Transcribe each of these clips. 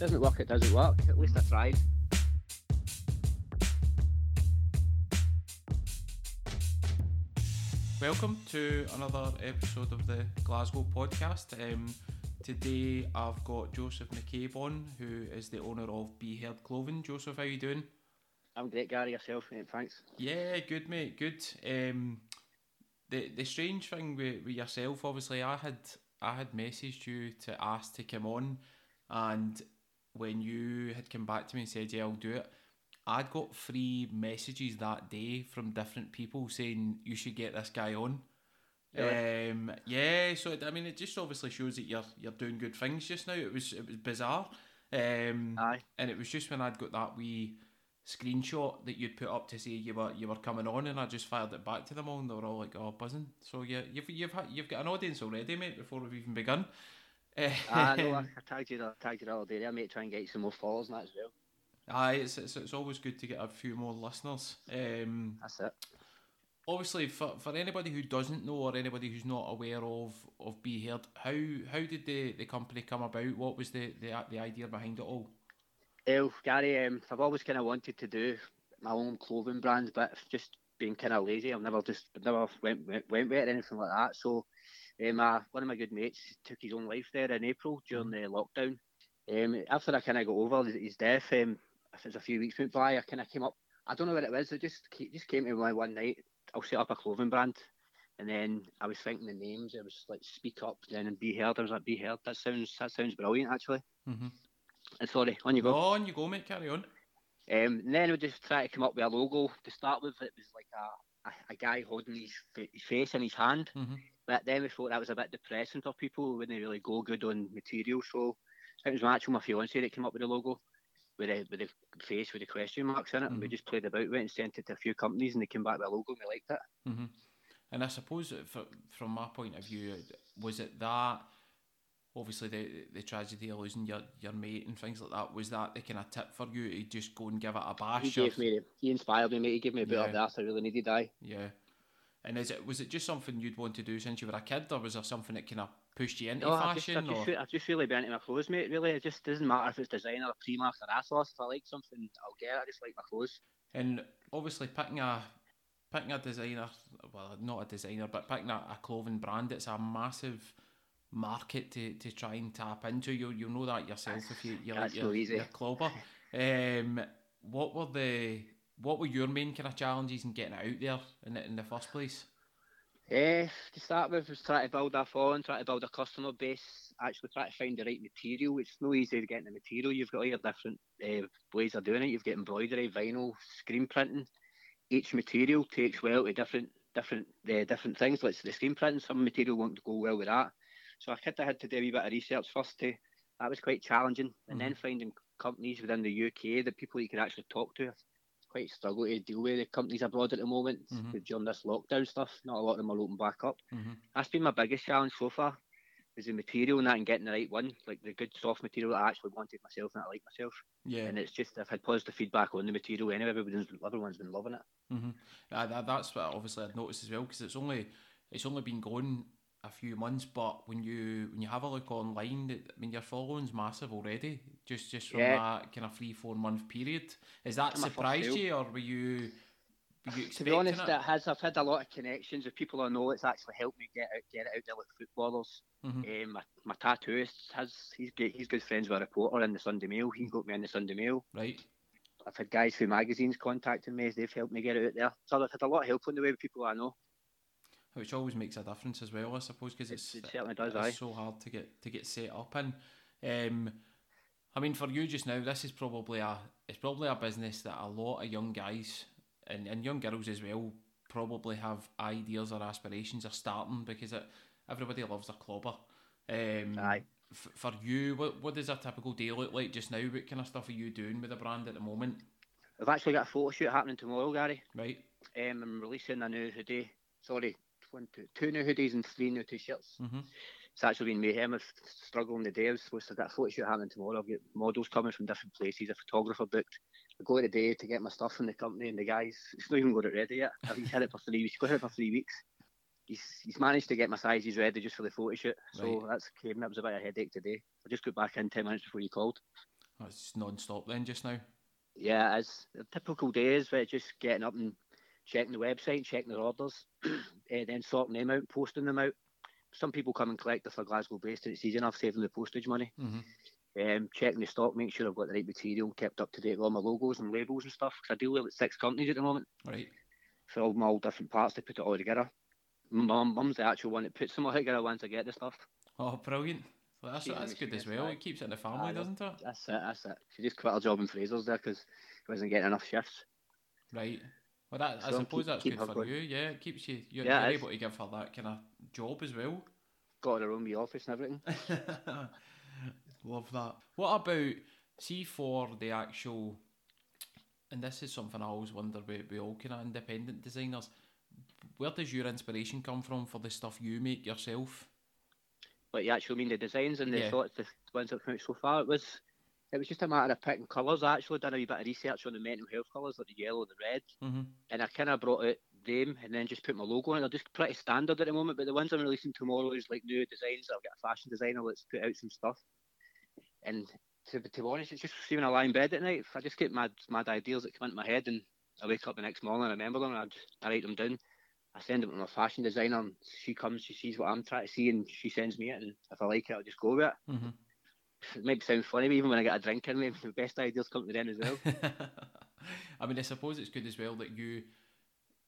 doesn't work, it doesn't work. At least I tried. Welcome to another episode of the Glasgow podcast. Um, today I've got Joseph McCabe on, who is the owner of Be Heard Clothing. Joseph, how are you doing? I'm great, Gary. Yourself, mate. Thanks. Yeah, good, mate. Good. Um, the the strange thing with, with yourself, obviously, I had I had messaged you to ask to come on, and when you had come back to me and said, "Yeah, I'll do it," I'd got three messages that day from different people saying you should get this guy on. Really? Um, yeah, so I mean, it just obviously shows that you're you're doing good things just now. It was it was bizarre, um, Aye. and it was just when I'd got that wee screenshot that you'd put up to say you were you were coming on, and I just fired it back to them all, and they were all like, "Oh, buzzing." So yeah, you've you've had, you've got an audience already, mate. Before we've even begun. Ah, I, I tagged you. I tagged you all day. I mate. Try and get you some more followers and that as well. Aye, it's, it's, it's always good to get a few more listeners. Um, That's it. obviously, for, for anybody who doesn't know or anybody who's not aware of of Be Heard, how how did the, the company come about? What was the, the the idea behind it all? Well, Gary, um, I've always kind of wanted to do my own clothing brand, but I've just been kind of lazy. I've never just never went went, went with it or anything like that. So, um, uh, one of my good mates took his own life there in April during the lockdown. Um, after I kind of got over his- his death, um, it was a few weeks went by, I kind of came up. I don't know what it was. It just just came to me one night. I'll set up a clothing brand. And then I was thinking the names. It was like Speak Up, then and Be Heard. I was like, Be Heard. That sounds that sounds brilliant, actually. Mm-hmm. And sorry, on you Go go. on, you go, mate. Carry on. Um, and then we just try to come up with a logo. To start with, it was like a, a, a guy holding his, his face in his hand. Mm-hmm. But then we thought that was a bit depressing for people. when wouldn't really go good on material. So it was actually my fiance that came up with the logo. With the, with the face with the question marks in it, and we just played about with it and sent it to a few companies, and they came back with a logo, and we liked it. Mm-hmm. And I suppose that fr from my point of view, was it that obviously the the tragedy of losing your, your mate and things like that was that the kind of tip for you to just go and give it a bash? He or- gave me, he inspired me, mate. He gave me a bit Yeah. of that I really needed. I Yeah. And is it was it just something you'd want to do since you were a kid, or was there something that kind of pushed you into No, I just, I fashion? just, feel, I just really been into my clothes, mate. Really, it just doesn't matter if it's designer or Primark or ASOS. If I like something, I'll get it. I just like my clothes. and obviously picking a picking a designer, well, not a designer, but picking a, a clothing brand, it's a massive market to, to try and tap into. You you know that yourself if you you like your, easy. your clobber. Um, what were the what were your main kind of challenges in getting it out there in the, in the first place? Eh, to start with, was trying to build our following, trying to build a customer base, actually try to find the right material. It's no easy getting the material. You've got all your different uh, ways of doing it. You've got embroidery, vinyl, screen printing. Each material takes well to different different uh, different things. Like the screen printing, some material won't go well with that. So I kind of had to do a wee bit of research first. To that was quite challenging, and then finding companies within the UK, the people you can actually talk to. Quite struggle to deal with the companies abroad at the moment Mhm. during this lockdown stuff. Not a lot of them are open back up. Mm-hmm. That's been my biggest challenge so far. Is the material and that and getting the right one, like the good soft material that I actually wanted myself and I like myself. Yeah. And it's just I've had positive feedback on the material anyway. Everyone's everyone's been loving it. Mm-hmm. That, that's what obviously I've noticed as well because it's only it's only been going a few months, but when you when you have a look online, it- I mean your following's massive already. Just just from Yeah. that kind of three four month period. Is that first surprised you, or were you were you To be honest, expecting it has. I've had a lot of connections with people I know. It's actually helped me get out, get it out there with footballers. Mhm. Um, my, my tattooist has he's good, he's good friends with a reporter in the Sunday Mail. He got me in the Sunday Mail. Right. I've had guys through magazines contacting me. They've helped me get it out there. So I've had a lot of help on the way with people I know. Which always makes a difference as well, I suppose, because it's it certainly does. it's so hard to get to get set up in. Um, I mean, for you just now, this is probably a it's probably a business that a lot of young guys and, and young girls as well probably have ideas or aspirations of starting because it, everybody loves a clobber. Um, Aye. f- for you, what what does a typical day look like just now? What kind of stuff are you doing with the brand at the moment? I've actually got a photo shoot happening tomorrow, Gary. Right. Um, I'm releasing a new hoodie. Sorry, one, two, two new hoodies and three new t-shirts. Mm-hmm. It's actually been mayhem. I've struggled the day. I was supposed to get a photo shoot happening tomorrow. I've got models coming from different places. A photographer booked. I go today to get my stuff from the company, and the guys, it's not even got it ready yet. He's had it for three weeks. He's got it for three weeks. He's, he's managed to get my sizes ready just for the photo shoot. So Right. that's came. That was a bit of a headache today. I just got back in ten minutes before you called. It's non-stop then just now. Yeah, as a typical day is where just getting up and checking the website, checking the orders, and then sorting them out, posting them out. Some people come and collect if they're Glasgow based, and it's easy enough saving the postage money. Mm-hmm. Um, checking the stock, making sure I've got the right material, kept up to date with all my logos and labels and stuff. Because I deal with like six companies at the moment Right. for all my all different parts to put it all together. Mum, mum's the actual one that puts them all together once I get the stuff. Oh, brilliant. Well, that's that's good as well. It keeps it in the family, doesn't it? That's it. That's it. She just quit her job in Fraser's there because she wasn't getting enough shifts. Right. Well, that I suppose keep- that's keep good for going. you. Yeah, it keeps you. You're, Yeah, you're able to give her that kind of job as well. Got her own wee office and everything. Love that. What about see for the actual? And this is something I always wonder with, with all kind of independent designers. Where does your inspiration come from for the stuff you make yourself? But you actually mean the designs and the Yeah. thoughts, the ones that come out so far. It was, it was just a matter of picking colours. I actually done a wee bit of research on the mental health colours, like the yellow and the red, Mm-hmm. and I kind of brought out them and then just put my logo on it. They're just pretty standard at the moment, but the ones I'm releasing tomorrow is like new designs. I've got a fashion designer that's put out some stuff, and to, to be honest, it's just see when I lie in bed at night. I just get mad mad ideas that come into my head, and I wake up the next morning and I remember them, and I, just, I write them down. I send them to my fashion designer, and she comes, she sees what I'm trying to see, and she sends me it. And if I like it, I'll just go with it. Mm-hmm. It might sound funny, but even when I get a drink in me, the best ideas come to the end as well. I mean, I suppose it's good as well that you.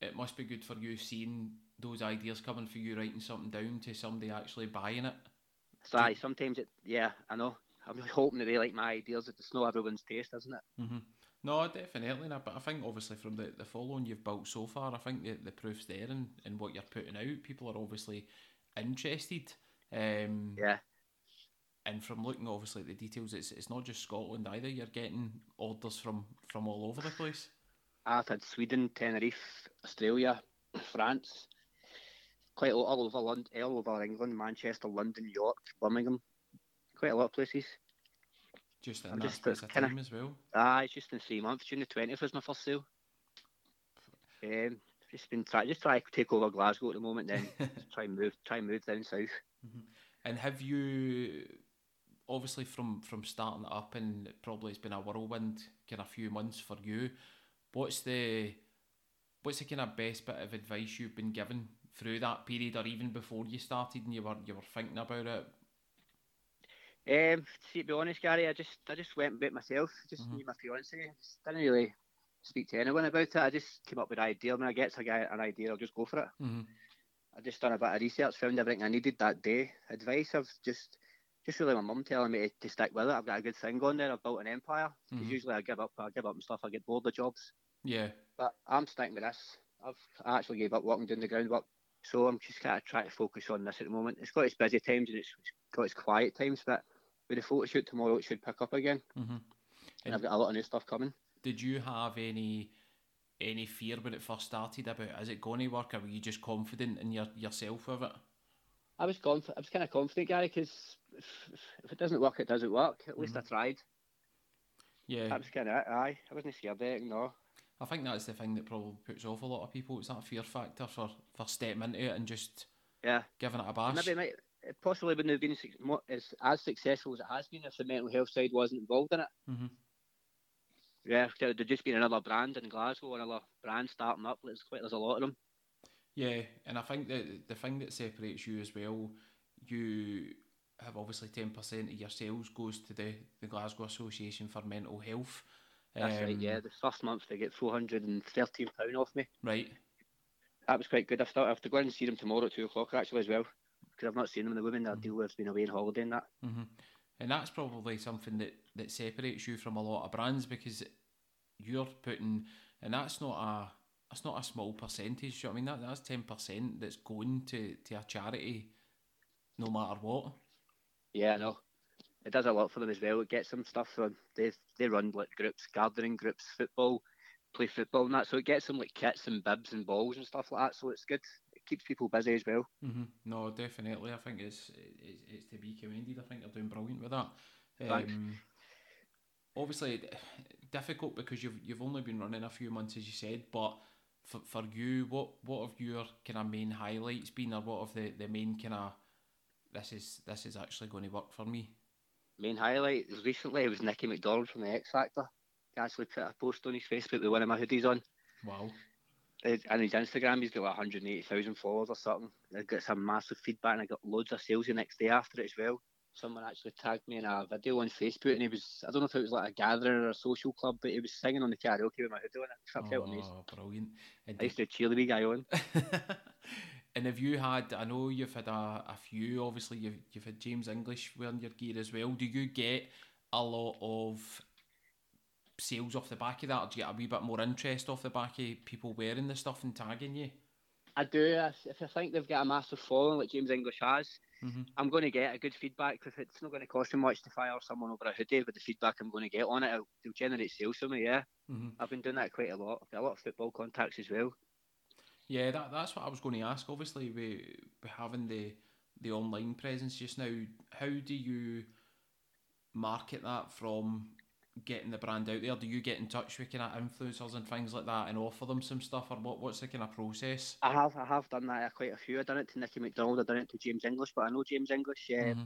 It must be good for you seeing those ideas coming for you, writing something down to somebody actually buying it. So aye, sometimes it, yeah, I know. I'm hoping that they like my ideas. It's not everyone's taste, isn't it? Mm-hmm. No, definitely not. But I think obviously from the, the following you've built so far, I think the, the proof's there in, in what you're putting out. People are obviously interested. Um, Yeah. And from looking obviously at the details, it's it's not just Scotland either. You're getting orders from, from all over the place. I've had Sweden, Tenerife, Australia, France, quite a lot all over London, all over England, Manchester, London, York, Birmingham, quite a lot of places. Just in I'm that just, space of kinda- time as well. Ah, it's just in three months. June the twentieth was my first sale. Um, just been try, just try to take over Glasgow at the moment, then try and move, try and move down south. And have you obviously from from starting it up and it probably it's been a whirlwind kind of few months for you. What's the what's the kind of best bit of advice you've been given through that period or even before you started and you were you were thinking about it? Um, to be honest, Gary, I just I just went with it myself. Just Mhm. me my fiance. Didn't really speak to anyone about it. I just came up with an idea. When I get a guy an idea, I'll just go for it. Mm-hmm. I just done a bit of research, found everything I needed that day. Advice, I've just just really my mum telling me to, to stick with it. I've got a good thing going there. I've built an empire. Because Mhm. usually I give up, I give up and stuff. I get bored of jobs. Yeah. But I'm sticking with this. I've I actually gave up working doing the groundwork, so I'm just kind of trying to focus on this at the moment. It's got its busy times and it's, it's got its quiet times, but with the photo shoot tomorrow, it should pick up again. Mm-hmm. And I've got a lot of new stuff coming. Did you have any any fear when it first started about is it going to work or were you just confident in your yourself with it? I was conf- I was kind of confident, Gary, because if, if it doesn't work, it doesn't work. At least I tried. Yeah. That was kind of. Aye, I wasn't scared of it. No. I think that's the thing that probably puts off a lot of people. It's that fear factor for, for stepping into it and just Yeah. giving it a bash. Maybe it, might, it possibly wouldn't have been as, as successful as it has been if the mental health side wasn't involved in it. hmm Yeah, there'd just been another brand in Glasgow, another brand starting up. There's quite there's a lot of them. Yeah, and I think that the thing that separates you as well, you have obviously ten percent of your sales goes to the, the Glasgow Association for Mental Health. That's right. Um, Yeah, the first month they get four hundred and thirteen pound off me. Right. That was quite good. I thought I have to go in and see them tomorrow at two o'clock actually as well, because I've not seen them. The women that I deal with has been away on holiday and that. Mm-hmm. And that's probably something that, that separates you from a lot of brands because you're putting, and that's not a that's not a small percentage. you know what I mean, that that's ten percent that's going to, to a charity, no matter what. Yeah, I know. It does a lot for them as well. It gets them stuff for they they run like groups, gardening groups, football, play football and that. So it gets them like kits and bibs and balls and stuff like that. So it's good. It keeps people busy as well. hmm No, definitely. I think it's, it's it's to be commended. I think they're doing brilliant with that. Thanks. Um, obviously, difficult because you've you've only been running a few months, as you said. But for, for you, what what have your kind of main highlights been, or what have the, the main kind of this is this is actually going to work for me? main highlight recently was Nicky McDonald from the X Factor. He actually put a post on his Facebook with one of my hoodies on. Wow. And his Instagram, he's got like 180,000 followers or something. I got some massive feedback, and I got loads of sales the next day after it as well. Someone actually tagged me in a video on Facebook, and he was, I don't know if it was like a gathering or a social club, but he was singing on the karaoke with my hoodie on it. Felt oh, amazing. brilliant. And I used to cheer the wee guy on. and have you had, I know you've had a, a few, obviously, you've, you've had James English wearing your gear as well. Do you get a lot of sales off the back of that, or do you get a wee bit more interest off the back of people wearing the stuff and tagging you? I do. If I think they've got a massive following like James English has, mm-hmm. I'm going to get a good feedback. If it's not going to cost me much to fire someone over a hoodie with the feedback I'm going to get on it, it'll, it'll generate sales for me. Yeah, mm-hmm. I've been doing that quite a lot. I've got a lot of football contacts as well. Yeah, that, that's what I was going to ask. Obviously, we, we having the the online presence just now. How do you market that from getting the brand out there? Do you get in touch with kind of influencers and things like that and offer them some stuff, or what? What's the kind of process? I have, I have done that quite a few. I done it to Nicky McDonald, I done it to James English, but I know James English. Uh, mm-hmm.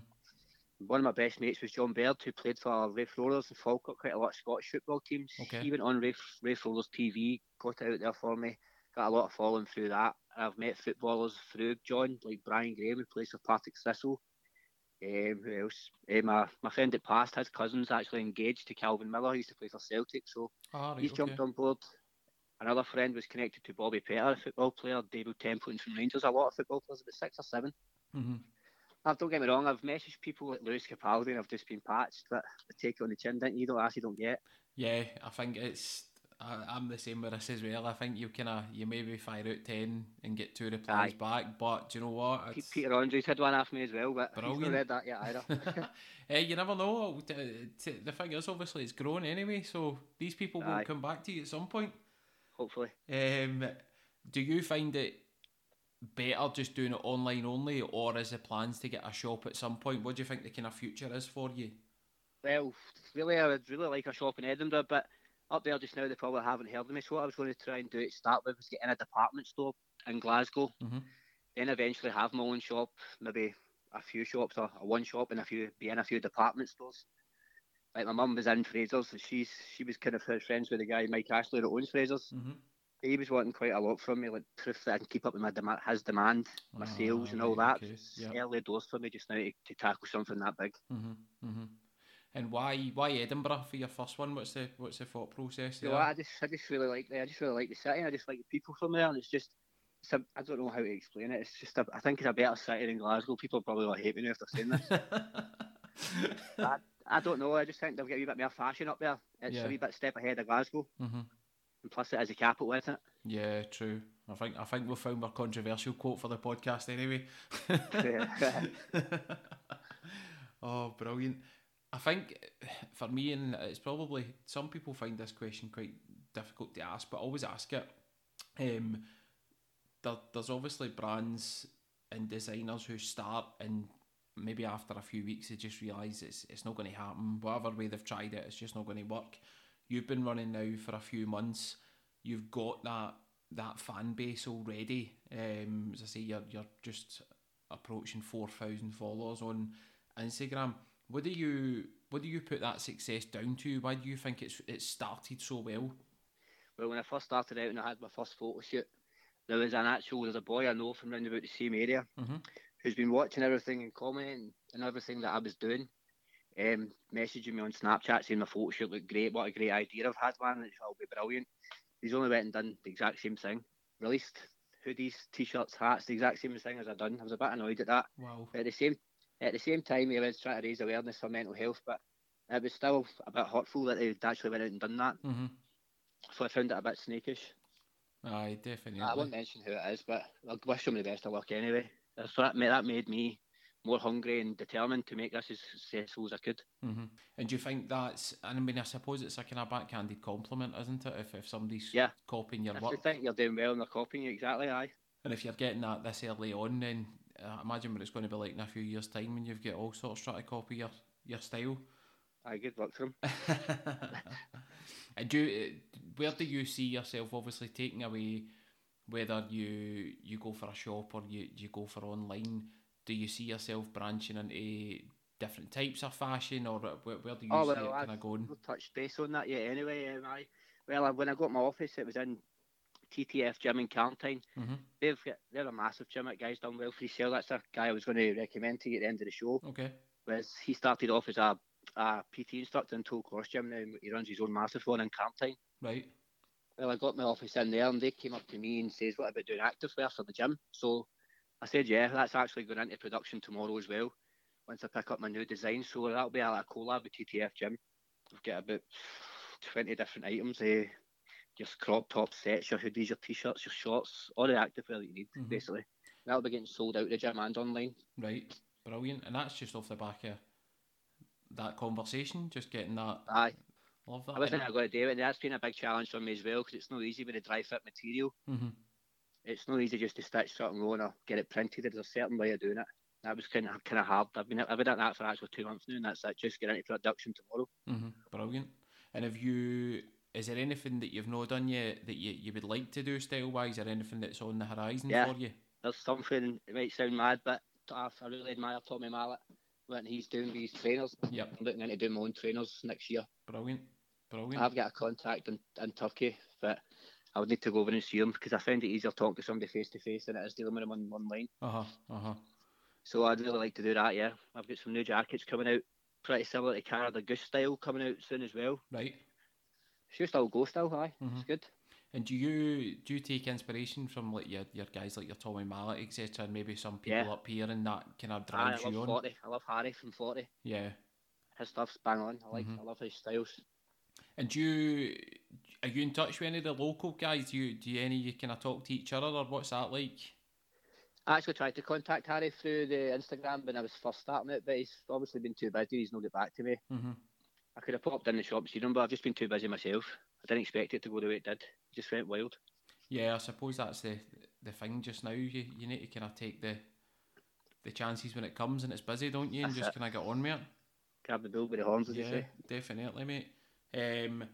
One of my best mates was John Baird, who played for Raith Rovers and Falkirk, quite a lot of Scottish football teams. Okay. He went on Raith, Raith Rovers TV, got it out there for me, got a lot of following through that. I've met footballers through John, like Brian Graham, who plays for Partick Thistle. Um, who else? Uh, my, my friend that passed, his cousin's actually engaged to Calvin Miller. He used to play for Celtic, so oh, right, he's okay. jumped on board. Another friend was connected to Bobby Petta, a football player, David Templeton from Rangers. A lot of football players, about six or 7 mm-hmm. Now, don't get me wrong, I've messaged people like Lewis Capaldi and I've just been patched, but the take it on the chin, didn't you? you don't ask, you don't get. Yeah, I think it's I, am the same with this as well. I think you kind of you maybe fire out ten and get two replies Aye. back, but do you know what? It's Peter Andrews had one after me as well, but brilliant. he's not read that yet either. hey, you never know. The thing is, obviously, it's grown anyway, so these people will come back to you at some point. Hopefully. Um, do you find it better just doing it online only, or is the plans to get a shop at some point? What do you think the kind of future is for you? Well, really, I would really like a shop in Edinburgh, but up there just now, they probably haven't heard of me. So what I was going to try and do to start with was get in a department store in Glasgow, mm-hmm. then eventually have my own shop, maybe a few shops or a one shop and a few be in a few department stores. Like my mum was in Fraser's, and she's she was kind of her friends with the guy Mike Ashley that owns Fraser's. Mm-hmm. He was wanting quite a lot from me, like proof that I can keep up with my demand, his demand, my oh, sales, and all that. Okay. Yep. Early doors for me just now to, to tackle something that big. Mm-hmm. And why why Edinburgh for your first one? What's the what's the thought process? There? I just I just really like the I just really like the city. I just like the people from there, and it's just it's a, I don't know how to explain it. It's just a, I think it's a better city than Glasgow. People probably like hate me now after saying this. I, I don't know. I just think they've got a wee bit more fashion up there. It's yeah. a wee bit step ahead of Glasgow. Mm-hmm. And plus, it is a capital, isn't it? Yeah, true. I think I think we found our controversial quote for the podcast anyway. oh, brilliant. I think for me, and it's probably some people find this question quite difficult to ask, but always ask it. Um, there, there's obviously brands and designers who start and maybe after a few weeks they just realise it's it's not going to happen. Whatever way they've tried it, it's just not going to work. You've been running now for a few months. You've got that that fan base already. Um, as I say, you're you're just approaching four thousand followers on Instagram. What do you what do you put that success down to? Why do you think it's it started so well? Well, when I first started out and I had my first photo shoot, there was an actual there's a boy I know from around about the same area mm-hmm. who's been watching everything and commenting and everything that I was doing. Um, messaging me on Snapchat saying my photo shoot looked great, what a great idea I've had, man, it'll be brilliant. He's only went and done the exact same thing, released hoodies, t-shirts, hats, the exact same thing as I done. I was a bit annoyed at that. Wow. But at the same at the same time, he was trying to raise awareness for mental health, but it was still a bit hurtful that he actually went out and done that. Mm-hmm. So I found it a bit snakish. Aye, definitely. I won't mention who it is, but I wish him the best of luck anyway. So that made, that made me more hungry and determined to make this as successful as I could. Mm-hmm. And do you think that's, I mean, I suppose it's a kind of backhanded compliment, isn't it? If, if somebody's yeah. copying your if work. You think you're doing well and they're copying you, exactly, aye. And if you're getting that this early on, then I imagine what it's going to be like in a few years' time when you've got all sorts trying to copy your, your style. I good luck to them. and do you, where do you see yourself obviously taking away whether you you go for a shop or you, you go for online? Do you see yourself branching into different types of fashion, or where, where do you Oh, see well, it kind I've of going? not touched base on that yet. Anyway, um, I well, when I got my office, it was in TTF Gym in Carntyne. hmm They've got, they're a massive gym. That guy's done well for himself. That's a guy I was going to recommend to you at the end of the show. Okay. Was he started off as a, a PT instructor in Tollcross Gym. Now he runs his own massive one in Carntyne. Right. Well, I got my office in there, and they came up to me and says, "What about doing active wear for the gym?" So I said, "Yeah, that's actually going into production tomorrow as well. Once I pick up my new design, so that'll be a, a collab with TTF Gym. We've got about twenty different items. Uh, just crop top sets, your hoodies, your t-shirts, your shorts, all the active wear that you need, Mhm. basically. That'll be getting sold out of the gym and online. Right. Brilliant. And that's just off the back of that conversation, just getting that. Aye, Love that. I wasn't going to do it, and that's been a big challenge for me as well because it's not easy with the dry fit material. hmm it's not easy just to stitch something on or get it printed. There's a certain way of doing it. That was kind of kind of hard. I've been I've been at that for actually two months now, and that's it. Just get into production tomorrow. hmm Brilliant. And have you? Is there anything that you've not done yet that you, you would like to do style wise, or anything that's on the horizon Yeah. for you? There's something. It might sound mad, but I I really admire Tommy Mallet. when he's doing these trainers. Yep. I'm looking into doing my own trainers next year. Brilliant. Brilliant. I've got a contact in, in Turkey, but I would need to go over and see him because I find it easier talking to somebody face to face than it is dealing with them on online. Uh huh. Uh huh. So I'd really like to do that. Yeah, I've got some new jackets coming out, pretty similar to Canada Goose style coming out soon as well. Right. Should still go still, aye. Mhm. It's good. And do you do you take inspiration from like your, your guys like your Tommy Mallet etc. And maybe some people Yeah. up here and that kind of drives I you on? Forty. I love Harry from Forty. Yeah. His stuff's bang on. I like. Mhm. I love his styles. And do you are you in touch with any of the local guys? Do you do you any you kind of talk to each other or what's that like? I actually tried to contact Harry through the Instagram when I was first starting it, but he's obviously been too busy. He's not got back to me. hmm I could have popped in the shop seen him, but I've just been too busy myself. I didn't expect it to go the way it did. It just went wild. Yeah, I suppose that's the the thing just now. You you need to kind of take the the chances when it comes and it's busy, don't you? And That's just kind of get on with it. Grab the bull by the horns, as you Yeah, say. definitely, mate. Um,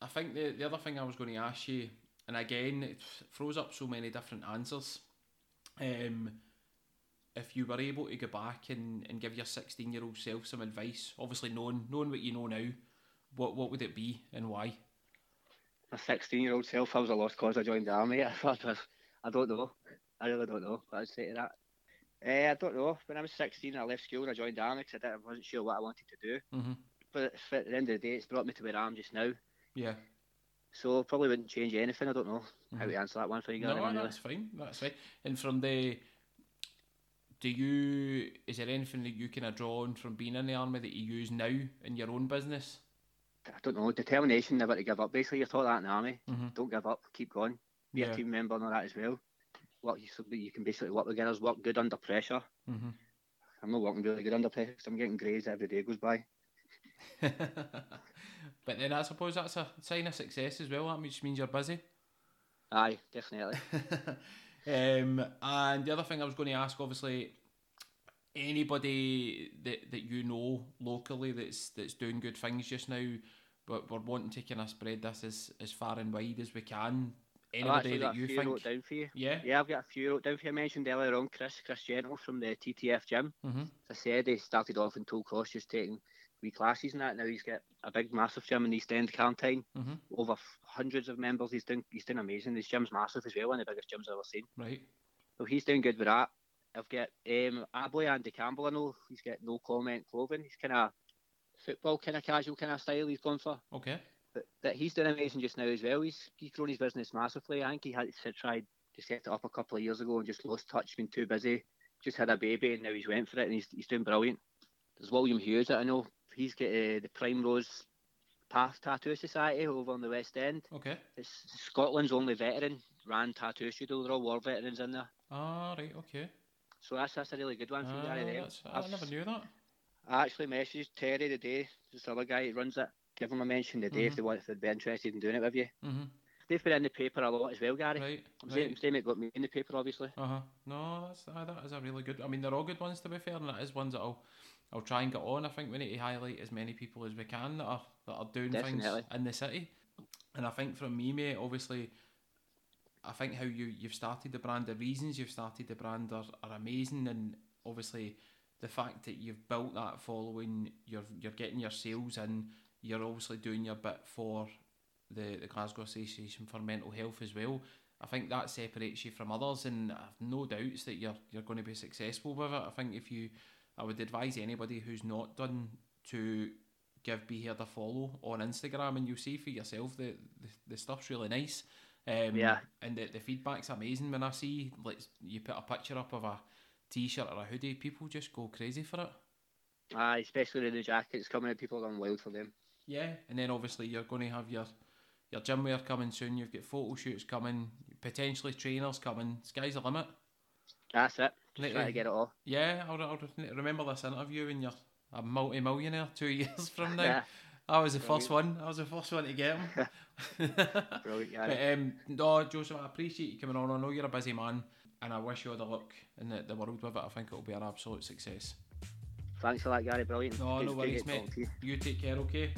I think the the other thing I was going to ask you, and again, it throws up so many different answers. Um, if you were able to go back and, and give your sixteen year old self some advice, obviously knowing knowing what you know now, what what would it be and why? My 16 year old self, I was a lost cause. I joined the army. I thought I I don't know. I really don't know what I'd say to that. Uh, I don't know. When I was 16, I left school and I joined the army because I, I wasn't sure what I wanted to do. Mm-hmm. But at the end of the day, it's brought me to where I am just now. Yeah. So probably wouldn't change anything. I don't know how Mhm. to answer that one for you guys. No, that's fine. That's fine. And from the, do you is there anything that you kind of draw on from being in the army that you use now in your own business? I don't know. Determination, never to give up. Basically, you're taught that in the army. Mm-hmm. Don't give up. Keep going. Be Yeah. a team member and all that as well. Work, you, so that you can basically work together. Work good under pressure. Mm-hmm. I'm not working really good under pressure I'm getting grades every day goes by. but then I suppose that's a sign of success as well. That just means you're busy. Aye, definitely. um, and the other thing I was going to ask, obviously, anybody that, that you know locally that's that's doing good things just now, but we're wanting to kind of spread this as, as far and wide as we can. Anybody that got a you few think? wrote down for you. Yeah. Yeah, I've got a few wrote down for you. I mentioned earlier on Chris, Chris Gentle from the TTF gym. Mm-hmm. As I said he started off in Tollcross just taking wee classes and that. Now he's got a big, massive gym in East End, Carntyne. Mm-hmm. Over f- hundreds of members. He's doing, he's doing amazing. His gym's massive as well, one of the biggest gyms I've ever seen. Right. So he's doing good with that. I've got um, our boy Andy Campbell. I know he's got no comment clothing. He's kind of football, kind of casual kind of style. He's gone for. Okay. But, but he's doing amazing just now as well. He's he's grown his business massively. I think he had to tried to set it up a couple of years ago and just lost touch, been too busy. Just had a baby and now he's went for it and he's he's doing brilliant. There's William Hughes that I know. He's got uh, the Primrose Path Tattoo Society over on the West End. Okay. It's Scotland's only veteran ran tattoo studio. They're all war veterans in there. Ah, right. Okay. So that's that's a really good one for Ah, Gary I never knew that. I actually messaged Terry today, this other guy who runs it. Give him a mention today if Mhm. they want if they'd be interested in doing it with you. Mm-hmm. They've been in the paper a lot as well, Gary. Right. I'm saying, Right. I'm saying it got me in the paper, obviously. Uh huh. No, that's uh, that is a really good. I mean, they're all good ones to be fair, and that is ones that I'll I'll try and get on. I think we need to highlight as many people as we can that are that are doing Definitely. things in the city. And I think from me, mate, obviously, I think how you you've started the brand, the reasons you've started the brand are, are amazing, and obviously the fact that you've built that following, you're you're getting your sales and you're obviously doing your bit for the, the Glasgow Association for Mental Health as well. I think that separates you from others, and I've no doubts that you're you're going to be successful with it. I think if you, I would advise anybody who's not done to give Be Heard a follow on Instagram, and you'll see for yourself that the, the stuff's really nice. Um, Yeah. and the, the feedback's amazing when I see like you put a picture up of a t-shirt or a hoodie, people just go crazy for it. Aye, especially the new jackets coming out, people are going wild for them. Yeah, and then obviously you're going to have your your gym wear coming soon. You've got photo shoots coming, potentially trainers coming. Sky's the limit. That's it. Just Need try to- get it all. Yeah, I'll, I'll remember this interview when you're a multi-millionaire two years from now. Yeah, I was the first one. I was the first one to get him. brilliant, but um, no, Joseph, I appreciate you coming on. I know you're a busy man, and I wish you all the luck in the, the world with it. I think it'll be an absolute success. Thanks for that, Gary. Brilliant. No, Good- no worries, mate. you. You take care, okay?